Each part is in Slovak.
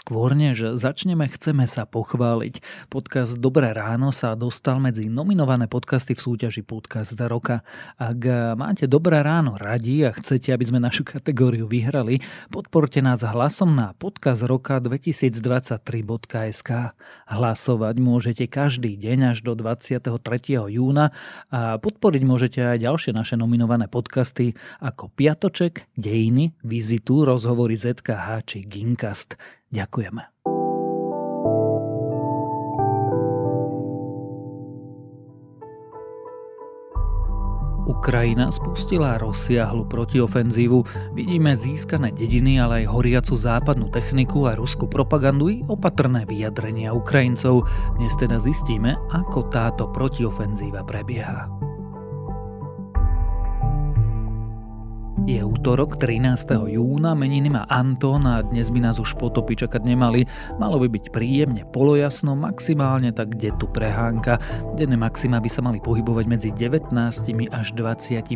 Skôr než začneme, chceme sa pochváliť. Podcast Dobré ráno sa dostal medzi nominované podcasty v súťaži Podcast za roka. Ak máte Dobré ráno radi a chcete, aby sme našu kategóriu vyhrali, podporte nás hlasom na podcast roka 2023.sk. Hlasovať môžete každý deň až do 23. júna a podporiť môžete aj ďalšie naše nominované podcasty ako Piatoček, Dejiny, Vizitu, Rozhovory ZKH či Ginkast. Ďakujeme. Ukrajina spustila rozsiahlu protiofenzívu. Vidíme získané dediny, ale aj horiacu západnú techniku a ruskú propagandu i opatrné vyjadrenia Ukrajincov. Dnes teda zistíme, ako táto protiofenzíva prebieha. Je útorok 13. júna, meniny má Anton a dnes by nás už potopy čakať nemali. Malo by byť príjemne polojasno, maximálne tak kde tu prehánka. Denné maxima by sa mali pohybovať medzi 19 až 24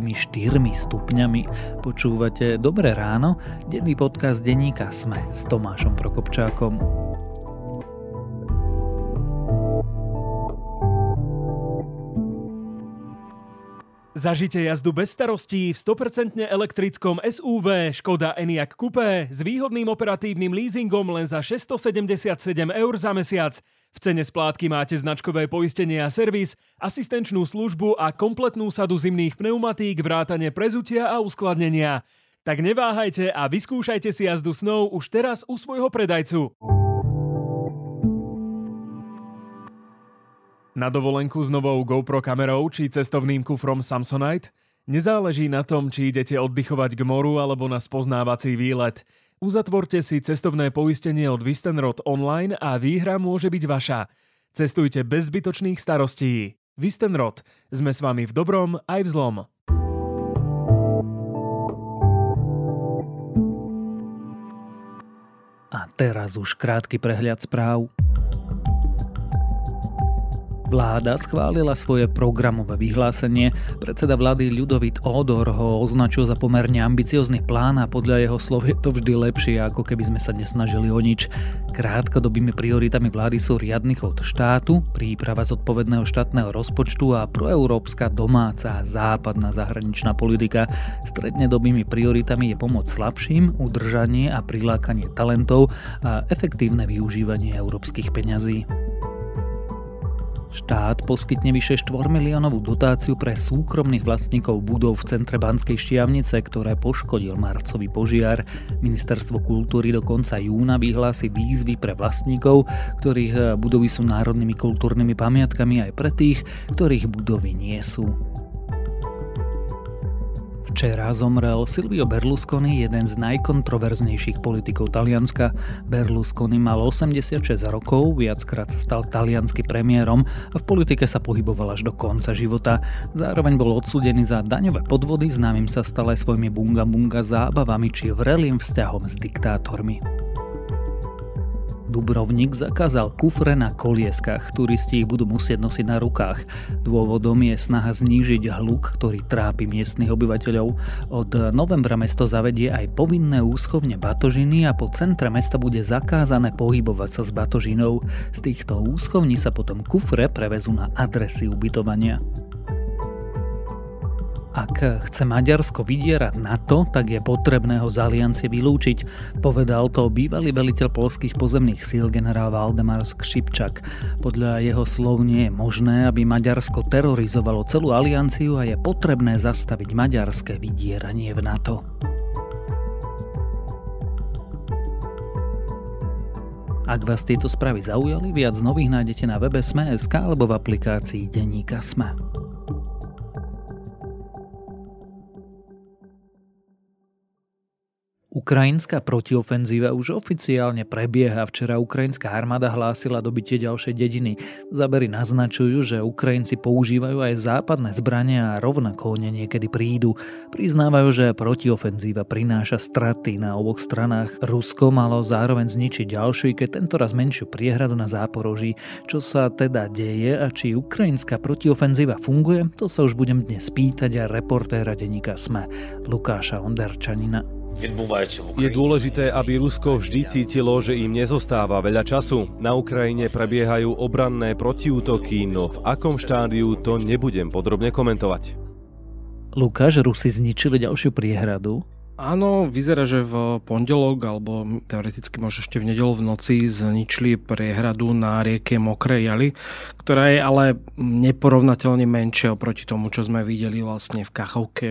stupňami. Počúvate Dobré ráno? Denný podcast denníka Sme s Tomášom Prokopčákom. Zažite jazdu bez starostí v 100% elektrickom SUV Škoda Enyaq Coupé s výhodným operatívnym leasingom len za 677 eur za mesiac. V cene splátky máte značkové poistenie a servis, asistenčnú službu a kompletnú sadu zimných pneumatík, vrátane prezutia a uskladnenia. Tak neváhajte a vyskúšajte si jazdu snou už teraz u svojho predajcu. Na dovolenku s novou GoPro kamerou či cestovným kufrom Samsonite? Nezáleží na tom, či idete oddychovať k moru alebo na spoznávací výlet. Uzatvorte si cestovné poistenie od Vistenrod online a výhra môže byť vaša. Cestujte bez zbytočných starostí. Vistenrod. Sme s vami v dobrom aj v zlom. A teraz už krátky prehľad správ. Vláda schválila svoje programové vyhlásenie. Predseda vlády Ľudovit Odor ho označil za pomerne ambiciózny plán a podľa jeho slov je to vždy lepšie, ako keby sme sa nesnažili o nič. Krátkodobými prioritami vlády sú riadny chod štátu, príprava zodpovedného štátneho rozpočtu a proeurópska domáca a západná zahraničná politika. Strednedobými prioritami je pomoc slabším, udržanie a prilákanie talentov a efektívne využívanie európskych peňazí. Štát poskytne vyše 4 miliónovú dotáciu pre súkromných vlastníkov budov v centre Banskej Štiavnice, ktoré poškodil marcový požiar. Ministerstvo kultúry do konca júna vyhlási výzvy pre vlastníkov, ktorých budovy sú národnými kultúrnymi pamiatkami aj pre tých, ktorých budovy nie sú. Včera zomrel Silvio Berlusconi, jeden z najkontroverznejších politikov Talianska. Berlusconi mal 86 rokov, viackrát sa stal taliansky premiérom a v politike sa pohyboval až do konca života. Zároveň bol odsudený za daňové podvody, známym sa stal aj svojimi bunga bunga zábavami či vrelým vzťahom s diktátormi. Dubrovnik zakázal kufre na kolieskach, turisti ich budú musieť nosiť na rukách. Dôvodom je snaha znížiť hluk, ktorý trápi miestnych obyvateľov. Od novembra mesto zavedie aj povinné úschovne batožiny a po centre mesta bude zakázané pohybovať sa s batožinou. Z týchto úschovní sa potom kufre prevezú na adresy ubytovania. Ak chce Maďarsko vydierať NATO, tak je potrebné ho z aliancie vylúčiť, povedal to bývalý veliteľ polských pozemných síl generál Valdemar Skřipčak. Podľa jeho slov nie je možné, aby Maďarsko terorizovalo celú alianciu a je potrebné zastaviť maďarské vydieranie v NATO. Ak vás tieto správy zaujali, viac nových nájdete na webe Sme.sk alebo v aplikácii Denníka Sme. Ukrajinská protiofenzíva už oficiálne prebieha. Včera ukrajinská armáda hlásila dobitie ďalšej dediny. Zabery naznačujú, že Ukrajinci používajú aj západné zbrania a rovnako o niekedy prídu. Priznávajú, že protiofenzíva prináša straty na oboch stranách. Rusko malo zároveň zničiť ďalšiu, keď tento raz menšiu priehradu na záporoží. Čo sa teda deje a či ukrajinská protiofenzíva funguje, to sa už budem dnes pýtať a reportéra denníka SME Lukáša Onderčanina. Je dôležité, aby Rusko vždy cítilo, že im nezostáva veľa času. Na Ukrajine prebiehajú obranné protiútoky, no v akom štádiu to nebudem podrobne komentovať. Lukáš, Rusi zničili ďalšiu priehradu. Áno, vyzerá, že v pondelok alebo teoreticky možno ešte v nedelu v noci zničili priehradu na rieke Mokrej Jali, ktorá je ale neporovnateľne menšia oproti tomu, čo sme videli vlastne v Kachovke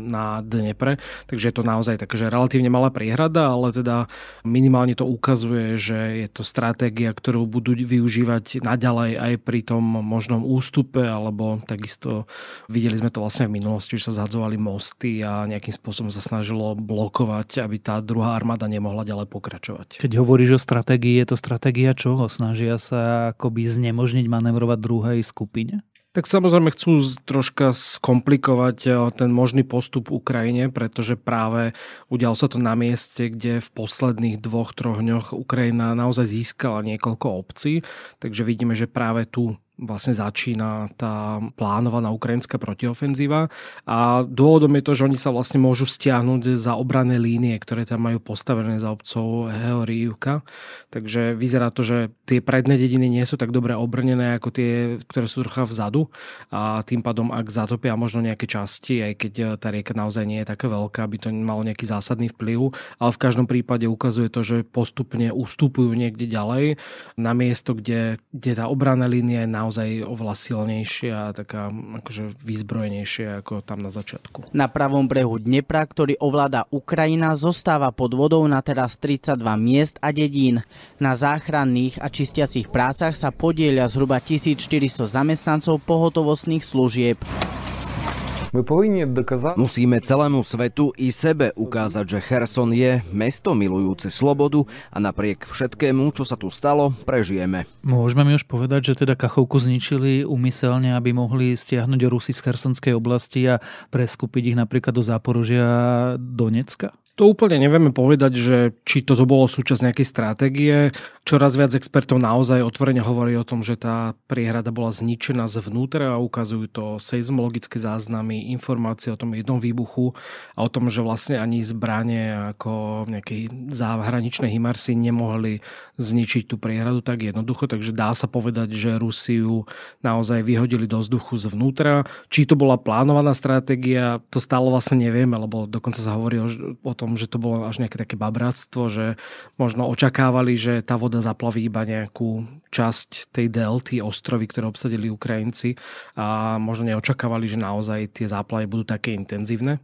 na Dnepre. Takže je to naozaj takže relatívne malá priehrada, ale teda minimálne to ukazuje, že je to stratégia, ktorú budú využívať naďalej aj pri tom možnom ústupe, alebo takisto videli sme to vlastne v minulosti, že sa zhadzovali mosty a nejakým spôsobom sa snažilo bolo blokovať, aby tá druhá armáda nemohla ďalej pokračovať. Keď hovoríš o stratégii, je to stratégia čoho? Snažia sa akoby znemožniť manevrovať druhej skupine? Tak samozrejme chcú troška skomplikovať eh, ten možný postup Ukrajine, pretože práve udialo sa to na mieste, kde v posledných dvoch, troch dňoch Ukrajina naozaj získala niekoľko obcí, takže vidíme, že práve tu vlastne začína tá plánovaná ukrajinská protiofenzíva a dôvodom je to, že oni sa vlastne môžu stiahnuť za obrané línie, ktoré tam majú postavené za obcov Heoríjuka. Takže vyzerá to, že tie predné dediny nie sú tak dobre obrnené ako tie, ktoré sú trocha vzadu a tým pádom, ak zatopia možno nejaké časti, aj keď tá rieka naozaj nie je taká veľká, aby to malo nejaký zásadný vplyv, ale v každom prípade ukazuje to, že postupne ustupujú niekde ďalej na miesto, kde, kde tá obranná línia je naozaj oveľa silnejšia a taká akože vyzbrojenejšia ako tam na začiatku. Na pravom brehu Dnepra, ktorý ovláda Ukrajina, zostáva pod vodou na teraz 32 miest a dedín. Na záchranných a čistiacich prácach sa podielia zhruba 1400 zamestnancov pohotovostných služieb. Musíme celému svetu i sebe ukázať, že Cherson je mesto milujúce slobodu a napriek všetkému, čo sa tu stalo, prežijeme. Môžeme mi už povedať, že teda Kachovku zničili umyselne, aby mohli stiahnuť Rusy z Chersonskej oblasti a preskúpiť ich napríklad do Záporožia a Donecka? To úplne nevieme povedať, že či toto bolo súčasť nejakej stratégie. Čoraz viac expertov naozaj otvorene hovorí o tom, že tá priehrada bola zničená zvnútra a ukazujú to seizmologické záznamy, informácie o tom jednom výbuchu a o tom, že vlastne ani zbranie ako nejakej záhraničné Himarsy nemohli zničiť tú priehradu tak jednoducho, takže dá sa povedať, že Rusiu naozaj vyhodili do vzduchu zvnútra. Či to bola plánovaná stratégia, to stále vlastne nevieme, lebo dokonca sa hovorí o, o tom, že to bolo až nejaké také babratstvo, že možno očakávali, že tá voda zaplaví iba nejakú časť tej delty, ostrovy, ktoré obsadili Ukrajinci a možno neočakávali, že naozaj tie záplavy budú také intenzívne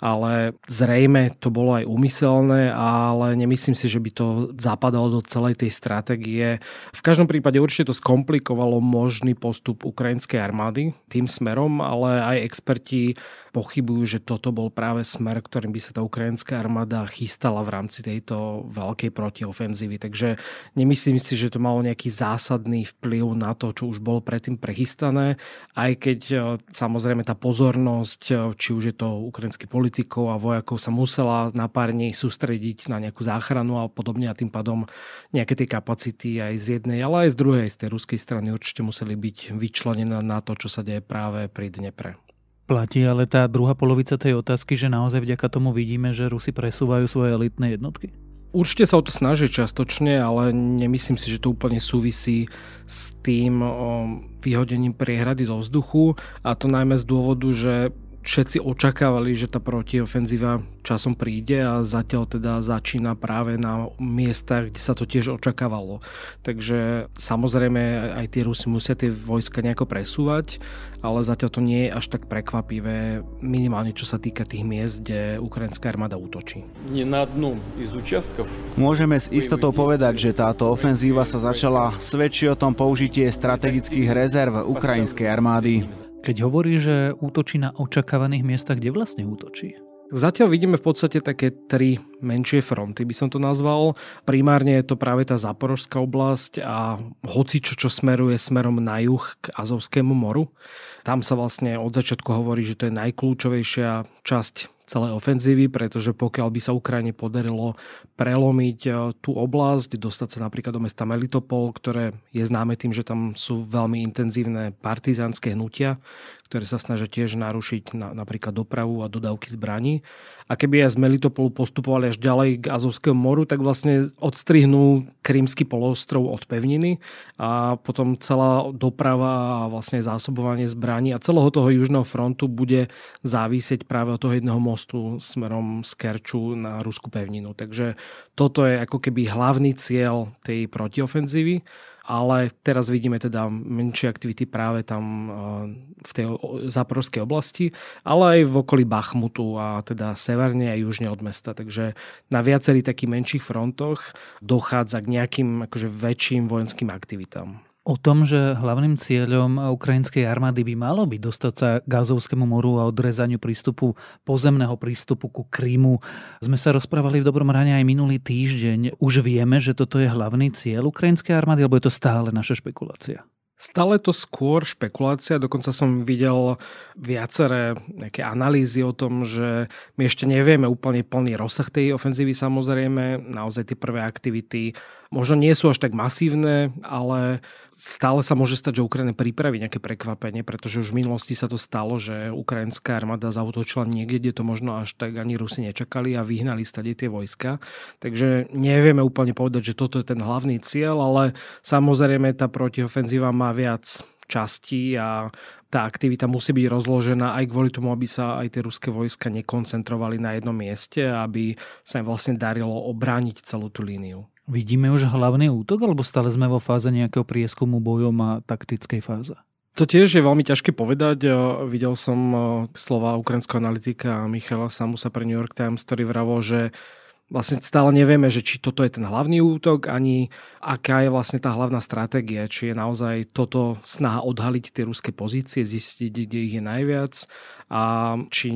ale zrejme to bolo aj úmyselné, ale nemyslím si, že by to zapadalo do celej tej stratégie. V každom prípade určite to skomplikovalo možný postup ukrajinskej armády tým smerom, ale aj experti pochybujú, že toto bol práve smer, ktorým by sa tá ukrajinská armáda chystala v rámci tejto veľkej protiofenzívy. Takže nemyslím si, že to malo nejaký zásadný vplyv na to, čo už bolo predtým prechystané, aj keď e, samozrejme tá pozornosť, e, či už je to ukrajinský politikov a vojakov sa musela na pár dní sústrediť na nejakú záchranu a podobne a tým pádom nejaké tie kapacity aj z jednej, ale aj z druhej, z tej ruskej strany určite museli byť vyčlenené na to, čo sa deje práve pri Dnepre. Platí ale tá druhá polovica tej otázky, že naozaj vďaka tomu vidíme, že Rusi presúvajú svoje elitné jednotky? Určite sa o to snaží častočne, ale nemyslím si, že to úplne súvisí s tým vyhodením priehrady do vzduchu a to najmä z dôvodu, že všetci očakávali, že tá protiofenzíva časom príde a zatiaľ teda začína práve na miestach, kde sa to tiež očakávalo. Takže samozrejme aj tie Rusy musia tie vojska nejako presúvať, ale zatiaľ to nie je až tak prekvapivé, minimálne čo sa týka tých miest, kde ukrajinská armáda útočí. Môžeme s istotou povedať, že táto ofenzíva sa začala, svedčí o tom použitie strategických rezerv ukrajinskej armády. Keď hovorí, že útočí na očakávaných miestach, kde vlastne útočí? Zatiaľ vidíme v podstate také tri menšie fronty, by som to nazval. Primárne je to práve tá Zaporožská oblasť a hocičo, čo smeruje smerom na juh k Azovskému moru. Tam sa vlastne od začiatku hovorí, že to je najkľúčovejšia časť celej ofenzívy, pretože pokiaľ by sa Ukrajine podarilo prelomiť e, tú oblasť, dostať sa napríklad do mesta Melitopol, ktoré je známe tým, že tam sú veľmi intenzívne partizánske hnutia, ktoré sa snažia tiež narušiť na, napríklad dopravu a dodávky zbraní. A keby aj z Melitopolu postupovali až ďalej k Azovskému moru, tak vlastne odstrihnú Krímsky poloostrov od pevniny a potom celá doprava a vlastne zásobovanie zbraní a celého toho južného frontu bude závisieť práve od toho jedného mostu smerom z Kerču na Rusku pevninu. Takže toto je ako keby hlavný cieľ tej protiofenzívy ale teraz vidíme teda menšie aktivity práve tam eh, v tej záporovskej oblasti, ale aj v okolí Bachmutu a teda severne a južne od mesta. Takže na viacerých takých menších frontoch dochádza k nejakým akože väčším vojenským aktivitám o tom, že hlavným cieľom ukrajinskej armády by malo byť dostať sa k Azovskému moru a odrezaniu prístupu, pozemného prístupu ku Krímu. Sme sa rozprávali v Dobrom rane aj minulý týždeň. Už vieme, že toto je hlavný cieľ ukrajinskej armády, alebo je to stále naša špekulácia? Stále to skôr špekulácia, dokonca som videl viaceré nejaké analýzy o tom, že my ešte nevieme úplne plný rozsah tej ofenzívy samozrejme, naozaj tie prvé aktivity možno nie sú až tak masívne, ale stále sa môže stať, že Ukrajina pripraví nejaké prekvapenie, pretože už v minulosti sa to stalo, že ukrajinská armáda zautočila niekde, kde to možno až tak ani Rusi nečakali a vyhnali stade tie vojska. Takže nevieme úplne povedať, že toto je ten hlavný cieľ, ale samozrejme tá protiofenzíva má viac častí a tá aktivita musí byť rozložená aj kvôli tomu, aby sa aj tie ruské vojska nekoncentrovali na jednom mieste aby sa im vlastne darilo obrániť celú tú líniu. Vidíme už hlavný útok, alebo stále sme vo fáze nejakého prieskumu bojom a taktickej fáze? To tiež je veľmi ťažké povedať. Videl som slova ukrajinského analytika Michala Samusa pre New York Times, ktorý vravol, že vlastne stále nevieme, že či toto je ten hlavný útok, ani aká je vlastne tá hlavná stratégia, či je naozaj toto snaha odhaliť tie ruské pozície, zistiť, kde ich je najviac a či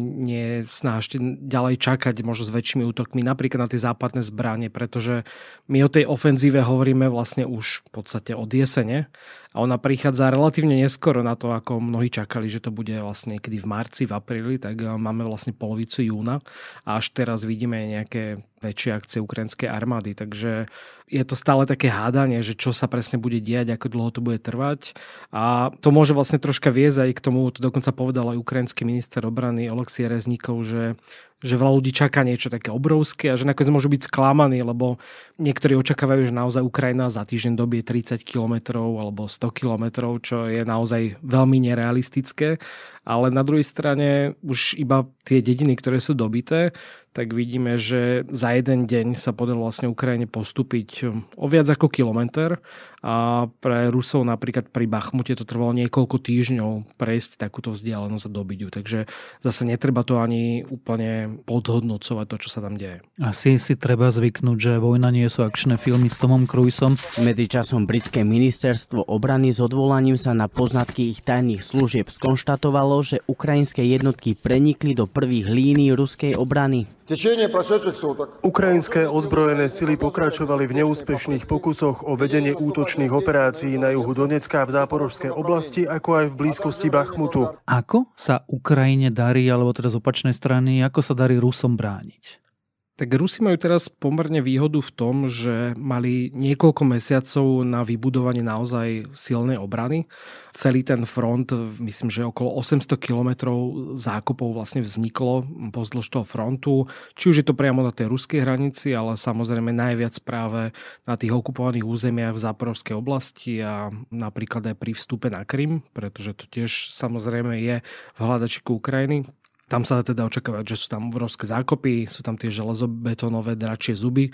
ešte ďalej čakať možno s väčšími útokmi napríklad na tie západné zbranie, pretože my o tej ofenzíve hovoríme vlastne už v podstate od jesene a ona prichádza relatívne neskoro na to, ako mnohí čakali, že to bude vlastne niekedy v marci, v apríli, tak eh, máme vlastne polovicu júna a až teraz vidíme nejaké väčšie akcie ukrajinskej armády, takže je to stále také hádanie, že čo sa presne bude diať, ako dlho to bude trvať. A to môže vlastne troška viesť aj k tomu, to dokonca povedal aj ukrajinský minister obrany Oleksiy Rezníkov, že že veľa ľudí čaká niečo také obrovské a že nakoniec môžu byť sklamaní, lebo niektorí očakávajú, že naozaj Ukrajina za týždeň dobie 30 km alebo 100 km, čo je naozaj veľmi nerealistické. Ale na druhej strane už iba tie dediny, ktoré sú dobité, tak vidíme, že za jeden deň sa podarilo vlastne Ukrajine postúpiť um, o viac ako kilometr a pre Rusov napríklad pri Bachmute to trvalo niekoľko týždňov prejsť takúto vzdialenosť a dobiť ju. Takže zase netreba to ani úplne podhodnocovať to, čo sa tam deje. Asi si treba zvyknúť, že vojna nie sú akčné filmy s Tomom Cruisom. Medzičasom britské ministerstvo obrany s odvolaním sa na poznatky ich tajných služieb skonštatovalo, že ukrajinské jednotky prenikli do prvých línií ruskej obrany. Ukrajinské ozbrojené sily pokračovali v neúspešných pokusoch o vedenie útočných operácií na juhu Donecka v záporožskej oblasti, ako aj v blízkosti Bachmutu. Ako sa Ukrajine darí, alebo teda z opačnej strany, ako sa darí Rusom brániť? Tak Rusi majú teraz pomerne výhodu v tom, že mali niekoľko mesiacov na vybudovanie naozaj silnej obrany. Celý ten front, myslím, že okolo 800 kilometrov zákopov vlastne vzniklo pozdĺž toho frontu. Či už je to priamo na tej ruskej hranici, ale samozrejme najviac práve na tých okupovaných územiach v záporovskej oblasti a napríklad aj pri vstupe na Krym, pretože to tiež samozrejme je v hľadačiku Ukrajiny. Tam sa teda očakávať, že sú tam obrovské zákopy, sú tam tie železobetónové dračie zuby,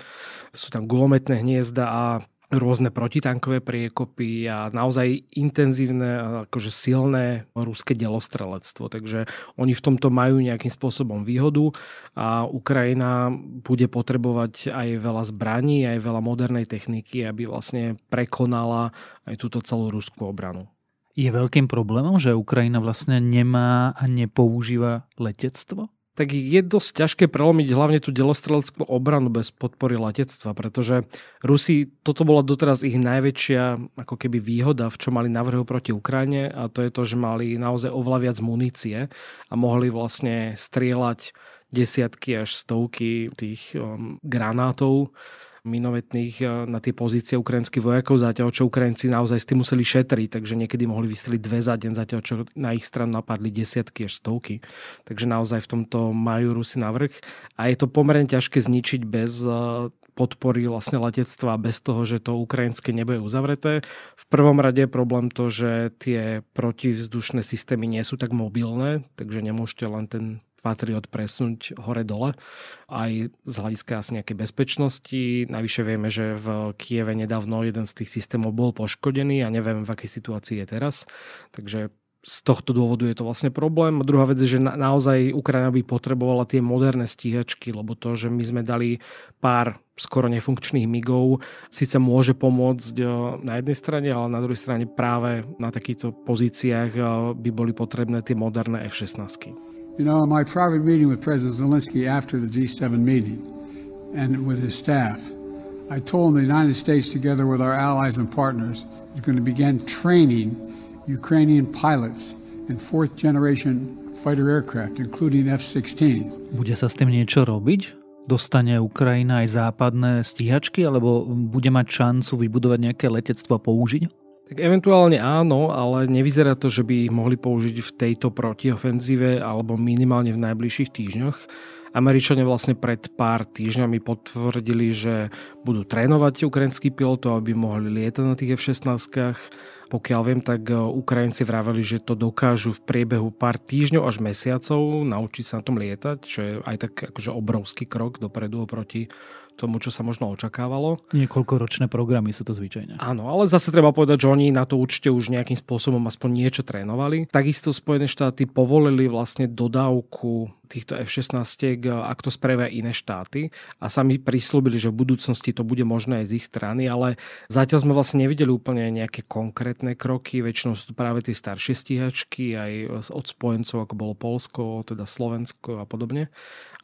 sú tam gulometné hniezda a rôzne protitankové priekopy a naozaj intenzívne, akože silné ruské delostrelectvo. Takže oni v tomto majú nejakým spôsobom výhodu a Ukrajina bude potrebovať aj veľa zbraní, aj veľa modernej techniky, aby vlastne prekonala aj túto celú ruskú obranu. Je veľkým problémom, že Ukrajina vlastne nemá a nepoužíva letectvo? tak je dosť ťažké prelomiť hlavne tú delostreleckú obranu bez podpory letectva, pretože Rusi, toto bola doteraz ich najväčšia ako keby výhoda, v čo mali navrhu proti Ukrajine a to je to, že mali naozaj oveľa viac munície a mohli vlastne strieľať desiatky až stovky tých um, granátov minometných e, na tie pozície ukrajinských vojakov, zatiaľ čo Ukrajinci naozaj s tým museli šetriť, takže niekedy mohli vystreliť dve za deň, zatiaľ čo na ich stranu napadli desiatky až stovky. Takže naozaj v tomto majú Rusy navrh a je to pomerne ťažké zničiť bez e, podpory vlastne letectva bez toho, že to ukrajinské nebo je uzavreté. V prvom rade je problém to, že tie protivzdušné systémy nie sú tak mobilné, takže nemôžete len ten Patriot presunúť hore-dole. Aj z hľadiska asi nejakej bezpečnosti. Najvyššie vieme, že v Kieve nedávno jeden z tých systémov bol poškodený a neviem, v akej situácii je teraz. Takže z tohto dôvodu je to vlastne problém. Druhá vec je, že na, naozaj Ukrajina by potrebovala tie moderné stíhačky, lebo to, že my sme dali pár skoro nefunkčných migov, síce môže pomôcť e, na jednej strane, ale na druhej strane práve na takýchto pozíciách e, by boli potrebné tie moderné F-16. You know, my private meeting with President Zelensky after the G7 meeting and with his staff, I told him the United States, together with our allies and partners, is going to begin training Ukrainian pilots in fourth generation fighter aircraft, including F-16. Bude sa s tým niečo robiť? Dostane Ukrajina aj západné stíhačky, alebo bude mať šancu vybudovať nejaké letectvo a použiť? Tak eventuálne áno, ale nevyzerá to, že by ich mohli použiť v tejto protiofenzíve alebo minimálne v najbližších týždňoch. Američania vlastne pred pár týždňami potvrdili, že budú trénovať ukrajinských pilotov, aby mohli lietať na tých F-16 pokiaľ viem, tak e, Ukrajinci vraveli, že to dokážu v priebehu pár týždňov až mesiacov naučiť sa na tom lietať, čo je aj tak akože obrovský krok dopredu oproti tomu, čo sa možno očakávalo. Niekoľkoročné programy sú to zvyčajne. Áno, ale zase treba povedať, že oni na to určite už nejakým spôsobom aspoň niečo trénovali. Takisto Spojené štáty povolili vlastne dodávku týchto F-16, ak to spravia iné štáty a sami prislúbili, že v budúcnosti to bude možné aj z ich strany, ale zatiaľ sme vlastne nevideli úplne nejaké konkrétne kroky, väčšinou sú to práve tie staršie stíhačky aj od spojencov, ako bolo Polsko, teda Slovensko a podobne.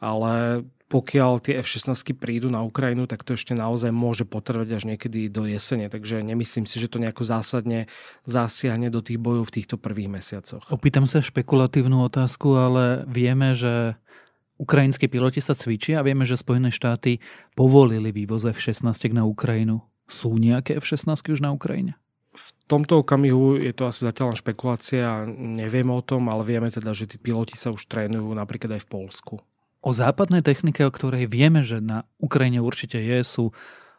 Ale pokiaľ tie F-16 prídu na Ukrajinu, tak to ešte naozaj môže potrvať až niekedy do jesene. Takže nemyslím si, že to nejako zásadne zasiahne do tých bojov v týchto prvých mesiacoch. Opýtam sa špekulatívnu otázku, ale vieme, že ukrajinskí piloti sa cvičia a vieme, že Spojené štáty povolili vývoz F-16 na Ukrajinu. Sú nejaké F-16 už na Ukrajine? v tomto okamihu je to asi zatiaľ špekulácia, nevieme o tom, ale vieme teda, že tí piloti sa už trénujú napríklad aj v Polsku. O západnej technike, o ktorej vieme, že na Ukrajine určite je, sú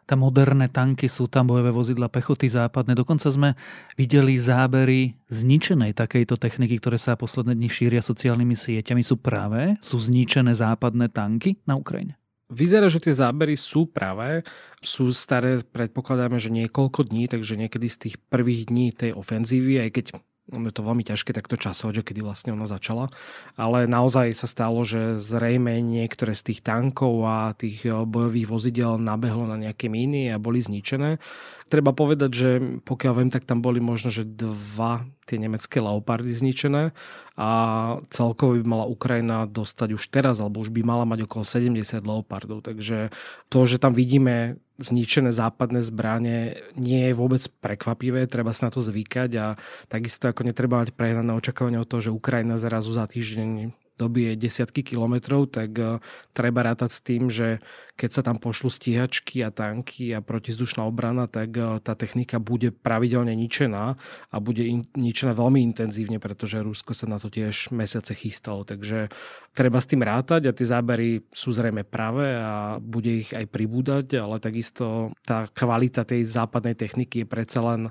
tam moderné tanky, sú tam bojové vozidla pechoty západné. Dokonca sme videli zábery zničenej takejto techniky, ktoré sa posledné dni šíria sociálnymi sieťami. Sú práve? Sú zničené západné tanky na Ukrajine? Vyzerá, že tie zábery sú práve, sú staré, predpokladáme, že niekoľko dní, takže niekedy z tých prvých dní tej ofenzívy, aj keď je to veľmi ťažké takto časovať, že kedy vlastne ona začala. Ale naozaj sa stalo, že zrejme niektoré z tých tankov a tých eh, bojových vozidel nabehlo na nejaké míny a boli zničené. Treba povedať, že pokiaľ viem, tak tam boli možno, že dva tie nemecké leopardy zničené a celkovo by mala Ukrajina dostať už teraz, alebo už by mala mať okolo 70 leopardov. Takže to, že tam vidíme zničené západné zbranie nie je vôbec prekvapivé, treba sa na to zvykať a takisto ako netreba mať prehnané očakávanie o toho, že Ukrajina zrazu za týždeň dobije desiatky kilometrov, tak uh, treba rátať s tým, že keď sa tam pošlu stíhačky a tanky a protizdušná obrana, tak uh, tá technika bude pravidelne ničená a bude in, ničená veľmi intenzívne, pretože Rusko sa na to tiež mesiace chystalo. Takže treba s tým rátať a tie zábery sú zrejme pravé a bude ich aj pribúdať, ale takisto tá kvalita tej západnej techniky je predsa len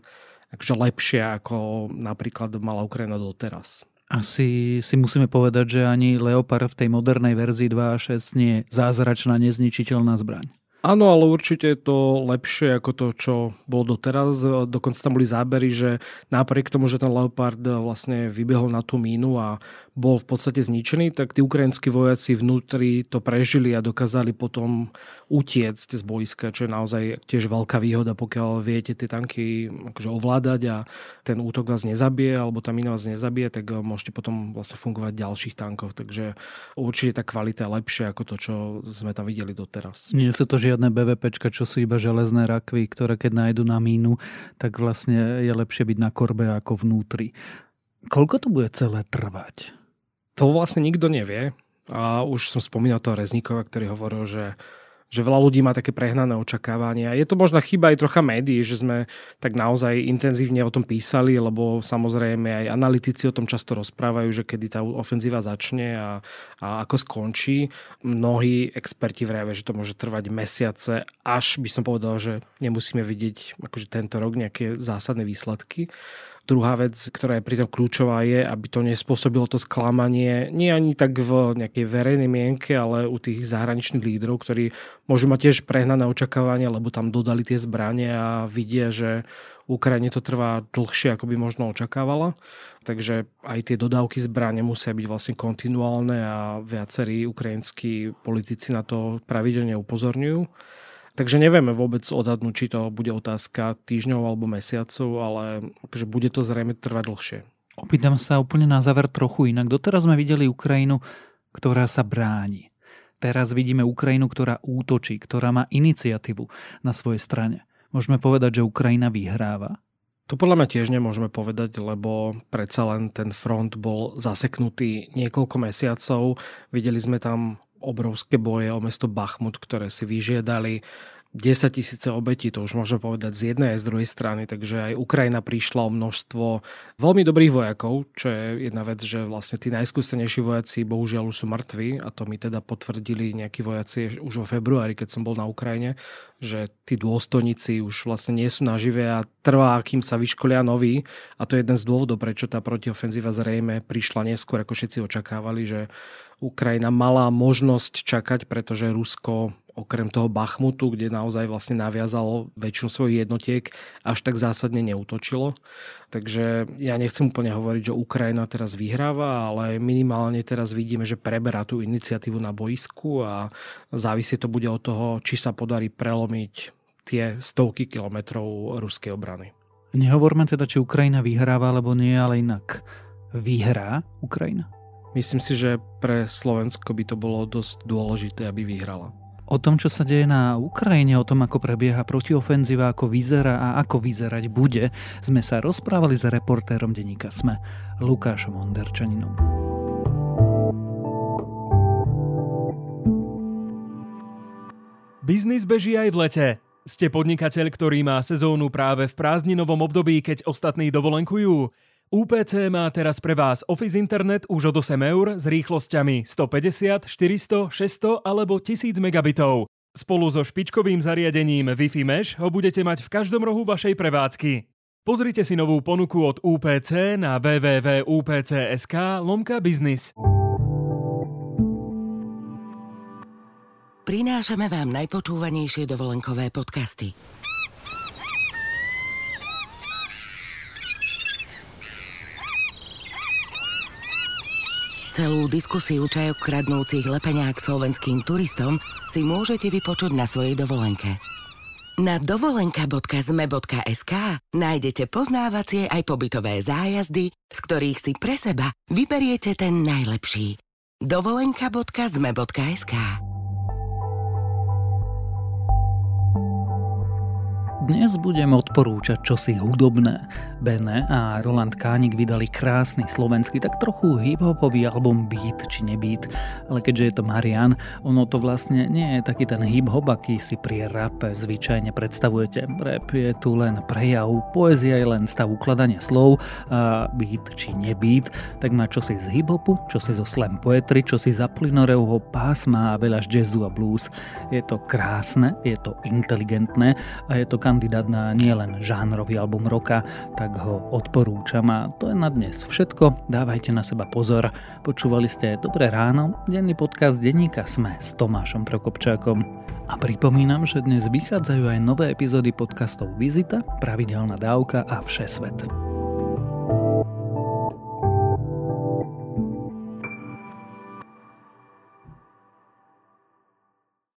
akože lepšia ako napríklad mala Ukrajina doteraz. Asi si musíme povedať, že ani Leopard v tej modernej verzii 2.6 nie je zázračná, nezničiteľná zbraň. Áno, ale určite je to lepšie ako to, čo bolo doteraz. Dokonca tam boli zábery, že napriek tomu, že ten Leopard vlastne vybehol na tú mínu a bol v podstate zničený, tak tí ukrajinskí vojaci vnútri to prežili a dokázali potom utiecť z boiska, čo je naozaj tiež veľká výhoda, pokiaľ viete tie tanky akože ovládať a ten útok vás nezabije, alebo tá mina vás nezabije, tak môžete potom vlastne fungovať v ďalších tankoch. Takže určite tá kvalita je lepšia ako to, čo sme tam videli doteraz. Nie sú to žiadne BVP, čo sú iba železné rakvy, ktoré keď nájdu na mínu, tak vlastne je lepšie byť na korbe ako vnútri. Koľko to bude celé trvať? To vlastne nikto nevie. A už som spomínal toho Rezníkova, ktorý hovoril, že že veľa ľudí má také prehnané očakávania. Je to možno chyba aj trocha médií, že sme tak naozaj intenzívne o tom písali, lebo samozrejme aj analytici o tom často rozprávajú, že kedy tá ofenzíva začne a, a ako skončí. Mnohí experti vravia, že to môže trvať mesiace, až by som povedal, že nemusíme vidieť akože tento rok nejaké zásadné výsledky. Druhá vec, ktorá je pritom kľúčová, je, aby to nespôsobilo to sklamanie nie ani tak v nejakej verejnej mienke, ale u tých zahraničných lídrov, ktorí môžu mať tiež prehnané očakávania, lebo tam dodali tie zbranie a vidia, že Ukrajine to trvá dlhšie, ako by možno očakávala. Takže aj tie dodávky zbrane musia byť vlastne kontinuálne a viacerí ukrajinskí politici na to pravidelne upozorňujú. Takže nevieme vôbec odhadnúť, či to bude otázka týždňov alebo mesiacov, ale že bude to zrejme trvať dlhšie. Opýtam sa úplne na záver trochu inak. Doteraz sme videli Ukrajinu, ktorá sa bráni. Teraz vidíme Ukrajinu, ktorá útočí, ktorá má iniciatívu na svojej strane. Môžeme povedať, že Ukrajina vyhráva? To podľa mňa tiež nemôžeme povedať, lebo predsa len ten front bol zaseknutý niekoľko mesiacov. Videli sme tam obrovské boje o mesto Bachmut, ktoré si vyžiadali 10 tisíce obetí, to už môžeme povedať z jednej aj z druhej strany, takže aj Ukrajina prišla o množstvo veľmi dobrých vojakov, čo je jedna vec, že vlastne tí najskúsenejší vojaci bohužiaľ už sú mŕtvi a to mi teda potvrdili nejakí vojaci už vo februári, keď som bol na Ukrajine, že tí dôstojníci už vlastne nie sú nažive a trvá, kým sa vyškolia noví a to je jeden z dôvodov, prečo tá protiofenzíva zrejme prišla neskôr, ako všetci očakávali, že Ukrajina mala možnosť čakať, pretože Rusko okrem toho Bachmutu, kde naozaj vlastne naviazalo väčšinu svojich jednotiek, až tak zásadne neutočilo. Takže ja nechcem úplne hovoriť, že Ukrajina teraz vyhráva, ale minimálne teraz vidíme, že preberá tú iniciatívu na boisku a závisí to bude od toho, či sa podarí prelomiť tie stovky kilometrov ruskej obrany. Nehovorme teda, či Ukrajina vyhráva, alebo nie, ale inak vyhrá Ukrajina? Myslím si, že pre Slovensko by to bolo dosť dôležité, aby vyhrala. O tom, čo sa deje na Ukrajine, o tom, ako prebieha protiofenzíva, ako vyzerá a ako vyzerať bude, sme sa rozprávali s reportérom denníka SME, Lukášom Onderčaninom. Biznis beží aj v lete. Ste podnikateľ, ktorý má sezónu práve v prázdninovom období, keď ostatní dovolenkujú? UPC má teraz pre vás Office Internet už od 8 eur s rýchlosťami 150, 400, 600 alebo 1000 megabitov. Spolu so špičkovým zariadením Wi-Fi Mesh ho budete mať v každom rohu vašej prevádzky. Pozrite si novú ponuku od UPC na www.upc.sk lomka biznis. Prinášame vám najpočúvanejšie dovolenkové podcasty. Celú diskusiu čajok kradnúcich lepeniak slovenským turistom si môžete vypočuť na svojej dovolenke. Na dovolenka.zme.sk nájdete poznávacie aj pobytové zájazdy, z ktorých si pre seba vyberiete ten najlepší. dovolenka.zme.sk Dnes budem odporúčať čosi hudobné. Bene a Roland Kánik vydali krásny slovenský, tak trochu hip-hopový album Beat či Nebeat, ale keďže je to Marian, ono to vlastne nie je taký ten hip-hop, aký si pri rape zvyčajne predstavujete. Rap je tu len prejav, poézia je len stav ukladania slov a beat či nebeat, tak má čosi z hip-hopu, čosi zo slam poetry, čosi za plynoreho pásma a veľa jazzu a blues. Je to krásne, je to inteligentné a je to kan kandidát na nielen žánrový album roka, tak ho odporúčam a to je na dnes všetko. Dávajte na seba pozor. Počúvali ste Dobré ráno, denný podcast denníka Sme s Tomášom Prokopčákom. A pripomínam, že dnes vychádzajú aj nové epizódy podcastov Vizita, Pravidelná dávka a Všesvet.